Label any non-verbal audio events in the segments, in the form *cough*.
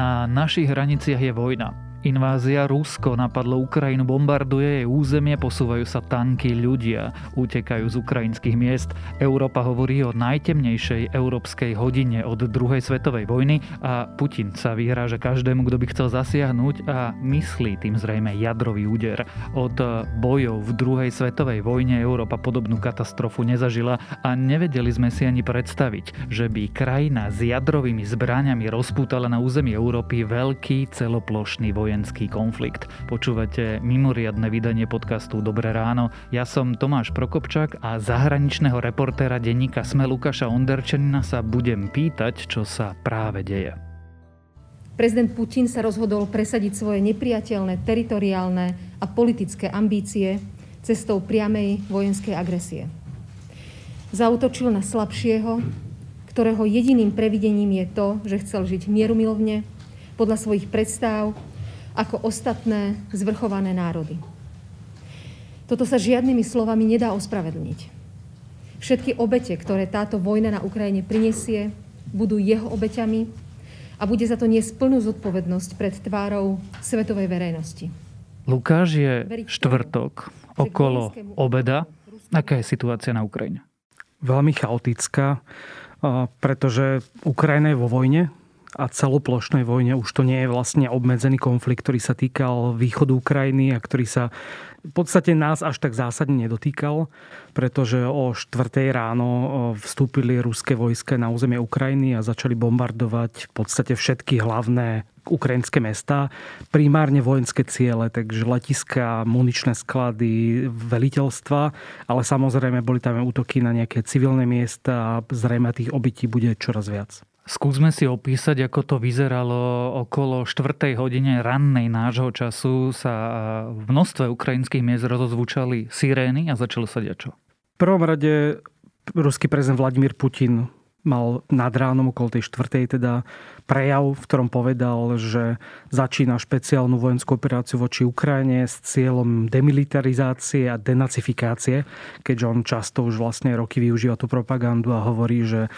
Na našich hraniciach je vojna. Invázia Rusko napadlo Ukrajinu, bombarduje jej územie, posúvajú sa tanky, ľudia utekajú z ukrajinských miest. Európa hovorí o najtemnejšej európskej hodine od druhej svetovej vojny a Putin sa vyhráža každému, kto by chcel zasiahnuť a myslí tým zrejme jadrový úder. Od bojov v druhej svetovej vojne Európa podobnú katastrofu nezažila a nevedeli sme si ani predstaviť, že by krajina s jadrovými zbraniami rozpútala na území Európy veľký celoplošný voj vojenský konflikt. Počúvate mimoriadne vydanie podcastu Dobré ráno. Ja som Tomáš Prokopčák a zahraničného reportéra denníka Sme Lukáša Onderčenina sa budem pýtať, čo sa práve deje. Prezident Putin sa rozhodol presadiť svoje nepriateľné teritoriálne a politické ambície cestou priamej vojenskej agresie. Zautočil na slabšieho, ktorého jediným previdením je to, že chcel žiť mierumilovne, podľa svojich predstav ako ostatné zvrchované národy. Toto sa žiadnymi slovami nedá ospravedlniť. Všetky obete, ktoré táto vojna na Ukrajine prinesie, budú jeho obeťami a bude za to niesť plnú zodpovednosť pred tvárou svetovej verejnosti. Lukáš je štvrtok okolo obeda. Aká je situácia na Ukrajine? Veľmi chaotická, pretože Ukrajina je vo vojne, a celoplošnej vojne. Už to nie je vlastne obmedzený konflikt, ktorý sa týkal východu Ukrajiny a ktorý sa v podstate nás až tak zásadne nedotýkal, pretože o 4. ráno vstúpili ruské vojska na územie Ukrajiny a začali bombardovať v podstate všetky hlavné ukrajinské mesta, primárne vojenské ciele, takže letiska, muničné sklady, veliteľstva, ale samozrejme boli tam útoky na nejaké civilné miesta a zrejme tých obytí bude čoraz viac. Skúsme si opísať, ako to vyzeralo okolo 4. hodine rannej nášho času sa v množstve ukrajinských miest rozozvučali sirény a začalo sa diať čo? V prvom rade ruský prezident Vladimír Putin mal nad ránom okolo tej štvrtej teda prejav, v ktorom povedal, že začína špeciálnu vojenskú operáciu voči Ukrajine s cieľom demilitarizácie a denacifikácie, keďže on často už vlastne roky využíva tú propagandu a hovorí, že e,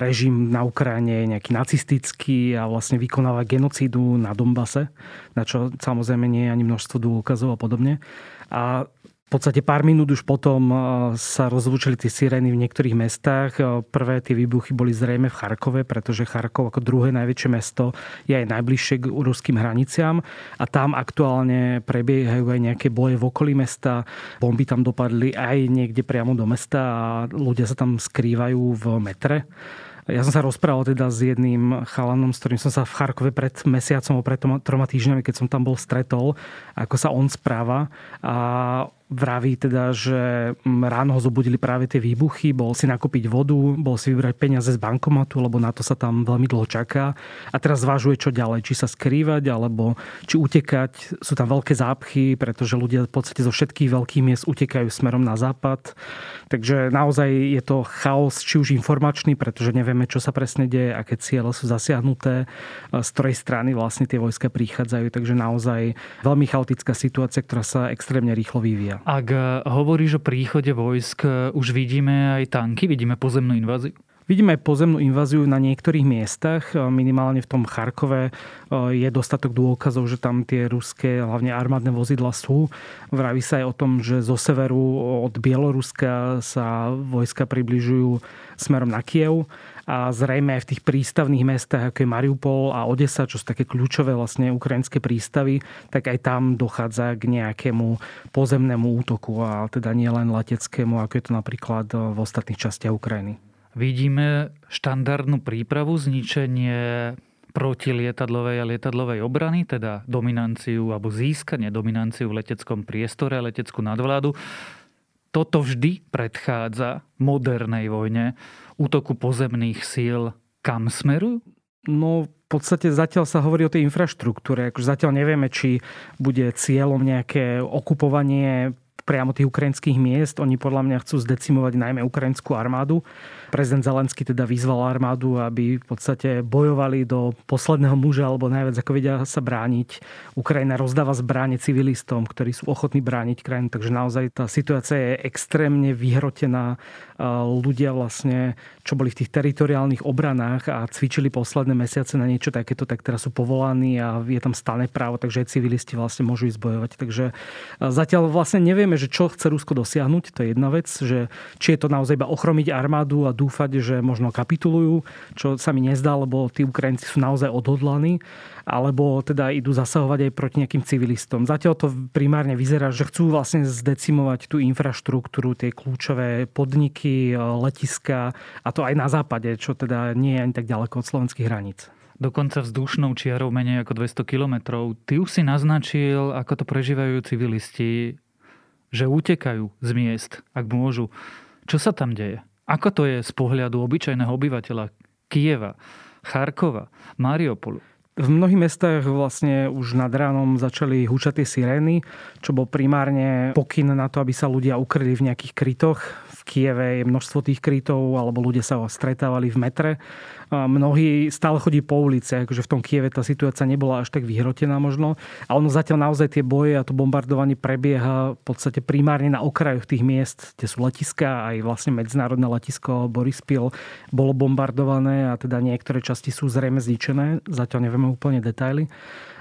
režim na Ukrajine je nejaký nacistický a vlastne vykonáva genocídu na Dombase, na čo samozrejme nie je ani množstvo dôkazov a podobne. A v podstate pár minút už potom e, sa rozlúčili tie sirény v niektorých mestách. E, prvé tie výbuchy boli zrejme v Charkove, pretože Charkov ako druhé najväčšie mesto je aj najbližšie k ruským hraniciam a tam aktuálne prebiehajú aj nejaké boje v okolí mesta. Bomby tam dopadli aj niekde priamo do mesta a ľudia sa tam skrývajú v metre. Ja som sa rozprával teda s jedným chalanom, s ktorým som sa v Charkove pred mesiacom, pred troma týždňami, keď som tam bol stretol, ako sa on správa. A vraví teda, že ráno ho zobudili práve tie výbuchy, bol si nakúpiť vodu, bol si vybrať peniaze z bankomatu, lebo na to sa tam veľmi dlho čaká. A teraz zvažuje, čo ďalej. Či sa skrývať, alebo či utekať. Sú tam veľké zápchy, pretože ľudia v podstate zo všetkých veľkých miest utekajú smerom na západ. Takže naozaj je to chaos, či už informačný, pretože nevieme, čo sa presne deje, aké ciele sú zasiahnuté, z ktorej strany vlastne tie vojska prichádzajú. Takže naozaj veľmi chaotická situácia, ktorá sa extrémne rýchlo vyvíja. Ak eh, hovoríš o príchode vojsk, eh, už vidíme aj tanky, vidíme pozemnú inváziu? Vidíme aj pozemnú inváziu na niektorých miestach, eh, minimálne v tom Charkove je dostatok dôkazov, že tam tie ruské, hlavne armádne vozidla sú. Vraví sa aj o tom, že zo severu od Bieloruska sa vojska približujú smerom na Kiev a zrejme aj v tých prístavných mestách, ako je Mariupol a Odesa, čo sú také kľúčové vlastne ukrajinské prístavy, tak aj tam dochádza k nejakému pozemnému útoku a teda nie len leteckému, ako je to napríklad v ostatných častiach Ukrajiny. Vidíme štandardnú prípravu, zničenie protilietadlovej a lietadlovej obrany, teda dominanciu alebo získanie dominanciu v leteckom priestore, leteckú nadvládu. Toto vždy predchádza modernej vojne útoku pozemných síl kam smerujú? No v podstate zatiaľ sa hovorí o tej infraštruktúre. Akože zatiaľ nevieme, či bude cieľom nejaké okupovanie priamo tých ukrajinských miest. Oni podľa mňa chcú zdecimovať najmä ukrajinskú armádu. Prezident Zelenský teda vyzval armádu, aby v podstate bojovali do posledného muža, alebo najviac ako vedia sa brániť. Ukrajina rozdáva zbráne civilistom, ktorí sú ochotní brániť krajinu. Takže naozaj tá situácia je extrémne vyhrotená. Ľudia vlastne, čo boli v tých teritoriálnych obranách a cvičili posledné mesiace na niečo takéto, tak teraz sú povolaní a je tam stále právo, takže aj civilisti vlastne môžu ísť bojovať. Takže zatiaľ vlastne nevieme, že čo chce Rusko dosiahnuť, to je jedna vec, že či je to naozaj iba ochromiť armádu a dúfať, že možno kapitulujú, čo sa mi nezdá, lebo tí Ukrajinci sú naozaj odhodlaní alebo teda idú zasahovať aj proti nejakým civilistom. Zatiaľ to primárne vyzerá, že chcú vlastne zdecimovať tú infraštruktúru, tie kľúčové podniky, letiska a to aj na západe, čo teda nie je ani tak ďaleko od slovenských hraníc dokonca vzdušnou čiarou menej ako 200 kilometrov. Ty už si naznačil, ako to prežívajú civilisti, že utekajú z miest, ak môžu. Čo sa tam deje? Ako to je z pohľadu obyčajného obyvateľa Kieva, Charkova, Mariupolu? V mnohých mestách vlastne už nad ránom začali húčať tie sirény, čo bol primárne pokyn na to, aby sa ľudia ukryli v nejakých krytoch. V Kieve je množstvo tých krytov, alebo ľudia sa stretávali v metre mnohí stále chodí po ulici, akože v tom Kieve tá situácia nebola až tak vyhrotená možno. A ono zatiaľ naozaj tie boje a to bombardovanie prebieha v podstate primárne na okrajoch tých miest, kde sú letiska, aj vlastne medzinárodné letisko Borispil bolo bombardované a teda niektoré časti sú zrejme zničené. Zatiaľ nevieme úplne detaily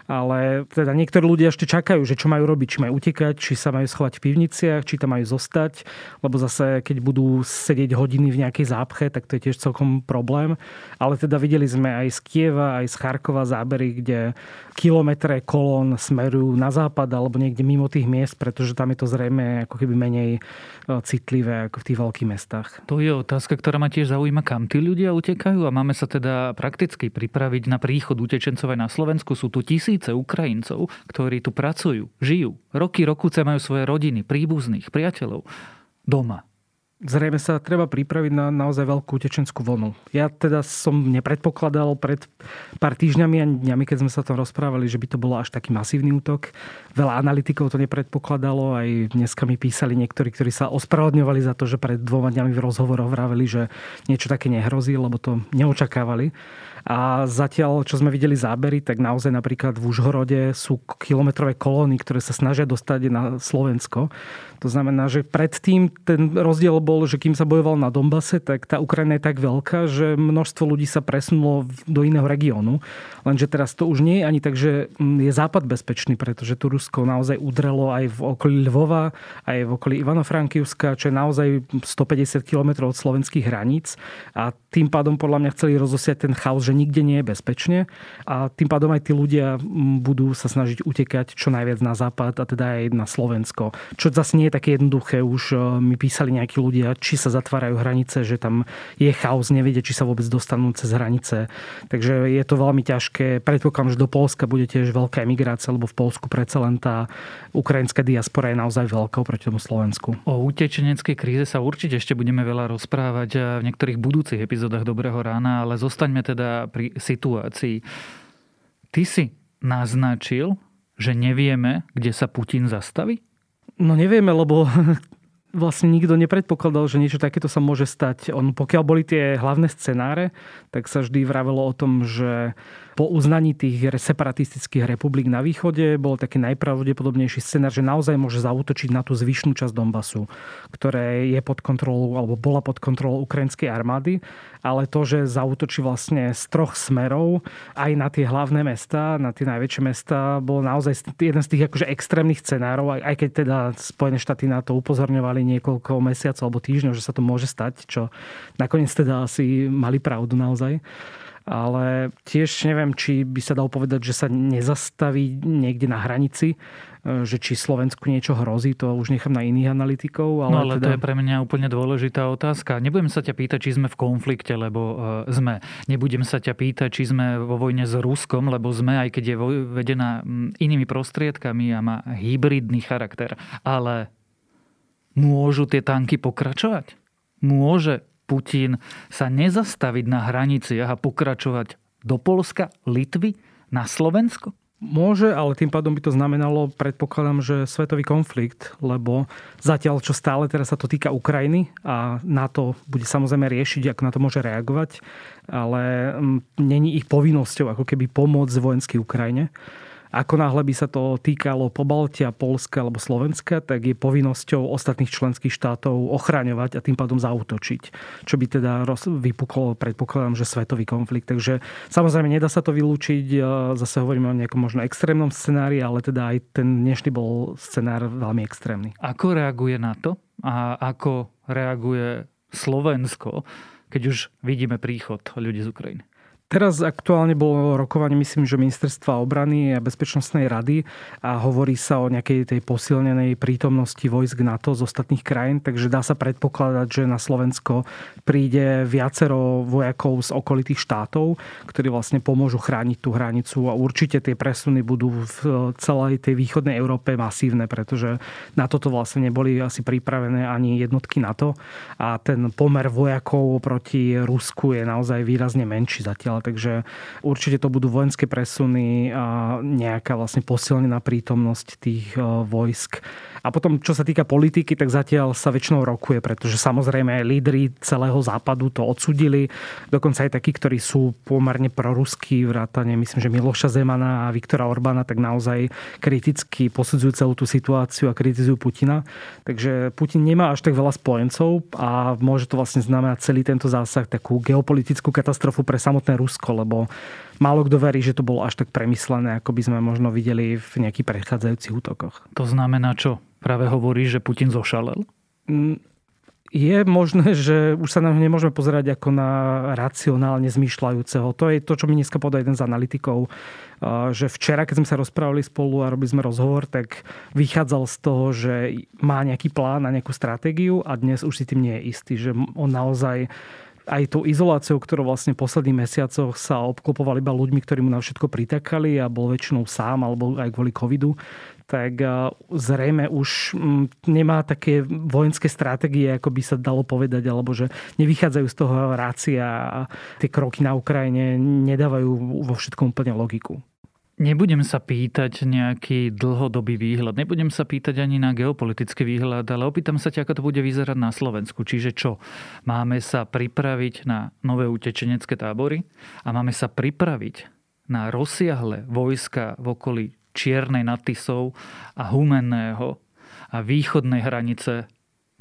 ale teda niektorí ľudia ešte čakajú, že čo majú robiť, či majú utekať, či sa majú schovať v pivniciach, či tam majú zostať, lebo zase keď budú sedieť hodiny v nejakej zápche, tak to je tiež celkom problém. Ale teda videli sme aj z Kieva, aj z Charkova zábery, kde kilometre kolón smerujú na západ alebo niekde mimo tých miest, pretože tam je to zrejme ako keby menej e, citlivé ako v tých veľkých mestách. To je otázka, ktorá ma tiež zaujíma, kam tí ľudia utekajú a máme sa teda prakticky pripraviť na príchod utečencov aj na Slovensku. Sú tu tisíc tisíce Ukrajincov, ktorí tu pracujú, žijú, roky, rokuce majú svoje rodiny, príbuzných, priateľov doma. Zrejme sa treba pripraviť na naozaj veľkú utečenskú vlnu. Ja teda som nepredpokladal pred pár týždňami a dňami, keď sme sa to rozprávali, že by to bolo až taký masívny útok. Veľa analytikov to nepredpokladalo. Aj dneska mi písali niektorí, ktorí sa ospravedlňovali za to, že pred dvoma dňami v rozhovoroch vraveli, že niečo také nehrozí, lebo to neočakávali. A zatiaľ, čo sme videli zábery, tak naozaj napríklad v Užhorode sú kilometrové kolóny, ktoré sa snažia dostať na Slovensko. To znamená, že predtým ten rozdiel bol, že kým sa bojoval na Dombase, tak tá Ukrajina je tak veľká, že množstvo ľudí sa presunulo do iného regiónu. Lenže teraz to už nie je ani tak, že je západ bezpečný, pretože tu Rusko naozaj udrelo aj v okolí Lvova, aj v okolí Ivano-Frankivska, čo je naozaj 150 km od slovenských hraníc. A tým pádom podľa mňa chceli rozosiať ten chaos, že nikde nie je bezpečne a tým pádom aj tí ľudia budú sa snažiť utekať čo najviac na západ a teda aj na Slovensko. Čo zase nie je také jednoduché. Už e, mi písali nejakí ľudia, či sa zatvárajú hranice, že tam je chaos, nevedia, či sa vôbec dostanú cez hranice. Takže je to veľmi ťažké. Predpokladám, že do Polska bude tiež veľká emigrácia, lebo v Polsku predsa len tá ukrajinská diaspora je naozaj veľkou proti tomu Slovensku. O utečeneckej kríze sa určite ešte budeme veľa rozprávať v niektorých budúcich epizódach Dobrého rána, ale zostaňme teda pri situácii. Ty si naznačil, že nevieme, kde sa Putin zastaví? No nevieme, lebo *laughs* vlastne nikto nepredpokladal, že niečo takéto sa môže stať. On, pokiaľ boli tie hlavné scenáre, tak sa vždy vravelo o tom, že po uznaní tých separatistických republik na východe bol taký najpravdepodobnejší scenár, že naozaj môže zautočiť na tú zvyšnú časť Donbasu, ktoré je pod kontrolou, alebo bola pod kontrolou ukrajinskej armády, ale to, že zautočí vlastne z troch smerov aj na tie hlavné mesta, na tie najväčšie mesta, bol naozaj jeden z tých akože extrémnych scenárov, aj keď teda Spojené štáty na to upozorňovali niekoľko mesiacov alebo týždňov, že sa to môže stať, čo nakoniec teda asi mali pravdu naozaj ale tiež neviem, či by sa dalo povedať, že sa nezastaví niekde na hranici, e, že či Slovensku niečo hrozí, to už nechám na iných analytikov. Ale no ale teda... to je pre mňa úplne dôležitá otázka. Nebudem sa ťa pýtať, či sme v konflikte, lebo e, sme. Nebudem sa ťa pýtať, či sme vo vojne s Ruskom, lebo sme, aj keď je vedená inými prostriedkami a má hybridný charakter. Ale môžu tie tanky pokračovať? Môže Putin sa nezastaviť na hraniciach a pokračovať do Polska, Litvy, na Slovensko? Môže, ale tým pádom by to znamenalo, predpokladám, že svetový konflikt, lebo zatiaľ, čo stále teraz sa to týka Ukrajiny a na to bude samozrejme riešiť, ako na to môže reagovať, ale mm, není ich povinnosťou ako keby pomôcť vojenskej Ukrajine. Ako náhle by sa to týkalo Pobaltia, Polska alebo Slovenska, tak je povinnosťou ostatných členských štátov ochraňovať a tým pádom zautočiť. Čo by teda vypuklo, predpokladám, že svetový konflikt. Takže samozrejme nedá sa to vylúčiť. Zase hovoríme o nejakom možno extrémnom scenári, ale teda aj ten dnešný bol scenár veľmi extrémny. Ako reaguje na to a ako reaguje Slovensko, keď už vidíme príchod ľudí z Ukrajiny? Teraz aktuálne bolo rokovanie, myslím, že ministerstva obrany a bezpečnostnej rady a hovorí sa o nejakej tej posilnenej prítomnosti vojsk NATO z ostatných krajín, takže dá sa predpokladať, že na Slovensko príde viacero vojakov z okolitých štátov, ktorí vlastne pomôžu chrániť tú hranicu a určite tie presuny budú v celej tej východnej Európe masívne, pretože na toto vlastne neboli asi pripravené ani jednotky NATO a ten pomer vojakov proti Rusku je naozaj výrazne menší zatiaľ takže určite to budú vojenské presuny a nejaká vlastne posilnená prítomnosť tých e, vojsk. A potom, čo sa týka politiky, tak zatiaľ sa väčšinou rokuje, pretože samozrejme aj lídry celého západu to odsudili. Dokonca aj takí, ktorí sú pomerne proruskí, vrátane myslím, že Miloša Zemana a Viktora Orbána, tak naozaj kriticky posudzujú celú tú situáciu a kritizujú Putina. Takže Putin nemá až tak veľa spojencov a môže to vlastne znamenať celý tento zásah takú geopolitickú katastrofu pre samotné Rusko, lebo málo kto verí, že to bolo až tak premyslené, ako by sme možno videli v nejakých predchádzajúcich útokoch. To znamená čo? Práve hovorí, že Putin zošalel? Mm, je možné, že už sa na nemôžeme pozerať ako na racionálne zmýšľajúceho. To je to, čo mi dneska podal jeden z analytikov, že včera, keď sme sa rozprávali spolu a robili sme rozhovor, tak vychádzal z toho, že má nejaký plán a nejakú stratégiu a dnes už si tým nie je istý, že on naozaj aj tou izoláciou, ktorou vlastne v posledných mesiacoch sa obklopoval iba ľuďmi, ktorí mu na všetko pritakali a bol väčšinou sám alebo aj kvôli covidu, tak zrejme už nemá také vojenské stratégie, ako by sa dalo povedať, alebo že nevychádzajú z toho rácia a tie kroky na Ukrajine nedávajú vo všetkom úplne logiku. Nebudem sa pýtať nejaký dlhodobý výhľad, nebudem sa pýtať ani na geopolitický výhľad, ale opýtam sa ťa, ako to bude vyzerať na Slovensku. Čiže čo? Máme sa pripraviť na nové utečenecké tábory a máme sa pripraviť na rozsiahle vojska v okolí Čiernej nad Tisou a Humenného a východnej hranice,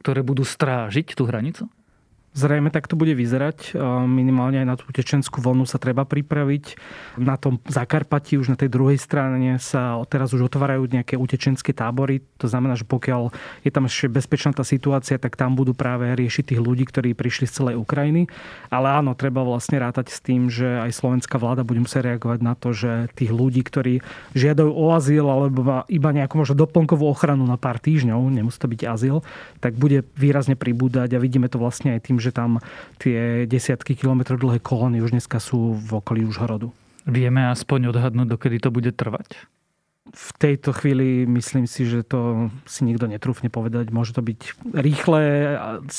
ktoré budú strážiť tú hranicu? Zrejme tak to bude vyzerať. Minimálne aj na tú utečenskú vlnu sa treba pripraviť. Na tom Zakarpati, už na tej druhej strane sa teraz už otvárajú nejaké utečenské tábory. To znamená, že pokiaľ je tam ešte bezpečná tá situácia, tak tam budú práve riešiť tých ľudí, ktorí prišli z celej Ukrajiny. Ale áno, treba vlastne rátať s tým, že aj slovenská vláda bude musieť reagovať na to, že tých ľudí, ktorí žiadajú o azyl alebo iba nejakú možno doplnkovú ochranu na pár týždňov, nemusí to byť azyl, tak bude výrazne pribúdať a vidíme to vlastne aj tým, že tam tie desiatky kilometrov dlhé kolóny už dneska sú v okolí Užhorodu. Vieme aspoň odhadnúť, dokedy to bude trvať? V tejto chvíli myslím si, že to si nikto netrúfne povedať. Môže to byť rýchle,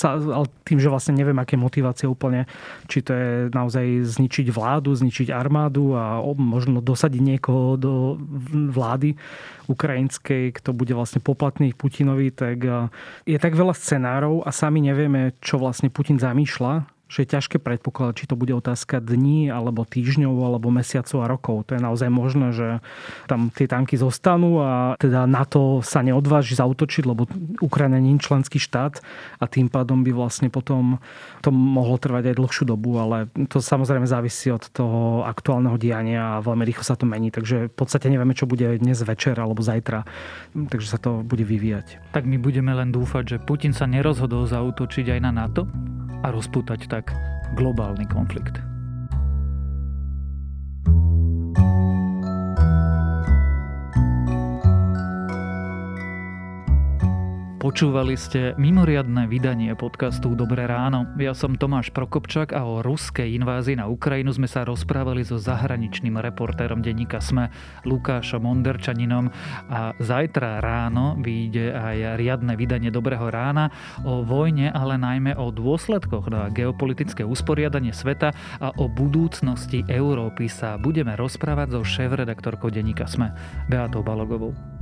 ale tým, že vlastne neviem, aké motivácie úplne, či to je naozaj zničiť vládu, zničiť armádu a možno dosadiť niekoho do vlády ukrajinskej, kto bude vlastne poplatný Putinovi, tak je tak veľa scenárov a sami nevieme, čo vlastne Putin zamýšľa že je ťažké predpokladať, či to bude otázka dní, alebo týždňov, alebo mesiacov a rokov. To je naozaj možné, že tam tie tanky zostanú a teda na to sa neodváži zautočiť, lebo Ukrajina nie je členský štát a tým pádom by vlastne potom to mohlo trvať aj dlhšiu dobu, ale to samozrejme závisí od toho aktuálneho diania a veľmi rýchlo sa to mení. Takže v podstate nevieme, čo bude dnes večer alebo zajtra. Takže sa to bude vyvíjať. Tak my budeme len dúfať, že Putin sa nerozhodol zautočiť aj na NATO a rozpútať tak globálny konflikt. Počúvali ste mimoriadne vydanie podcastu Dobré ráno. Ja som Tomáš Prokopčak a o ruskej invázii na Ukrajinu sme sa rozprávali so zahraničným reportérom denníka SME Lukášom Onderčaninom a zajtra ráno vyjde aj riadne vydanie Dobrého rána o vojne, ale najmä o dôsledkoch na geopolitické usporiadanie sveta a o budúcnosti Európy sa budeme rozprávať so šéf-redaktorkou denníka SME Beatou Balogovou.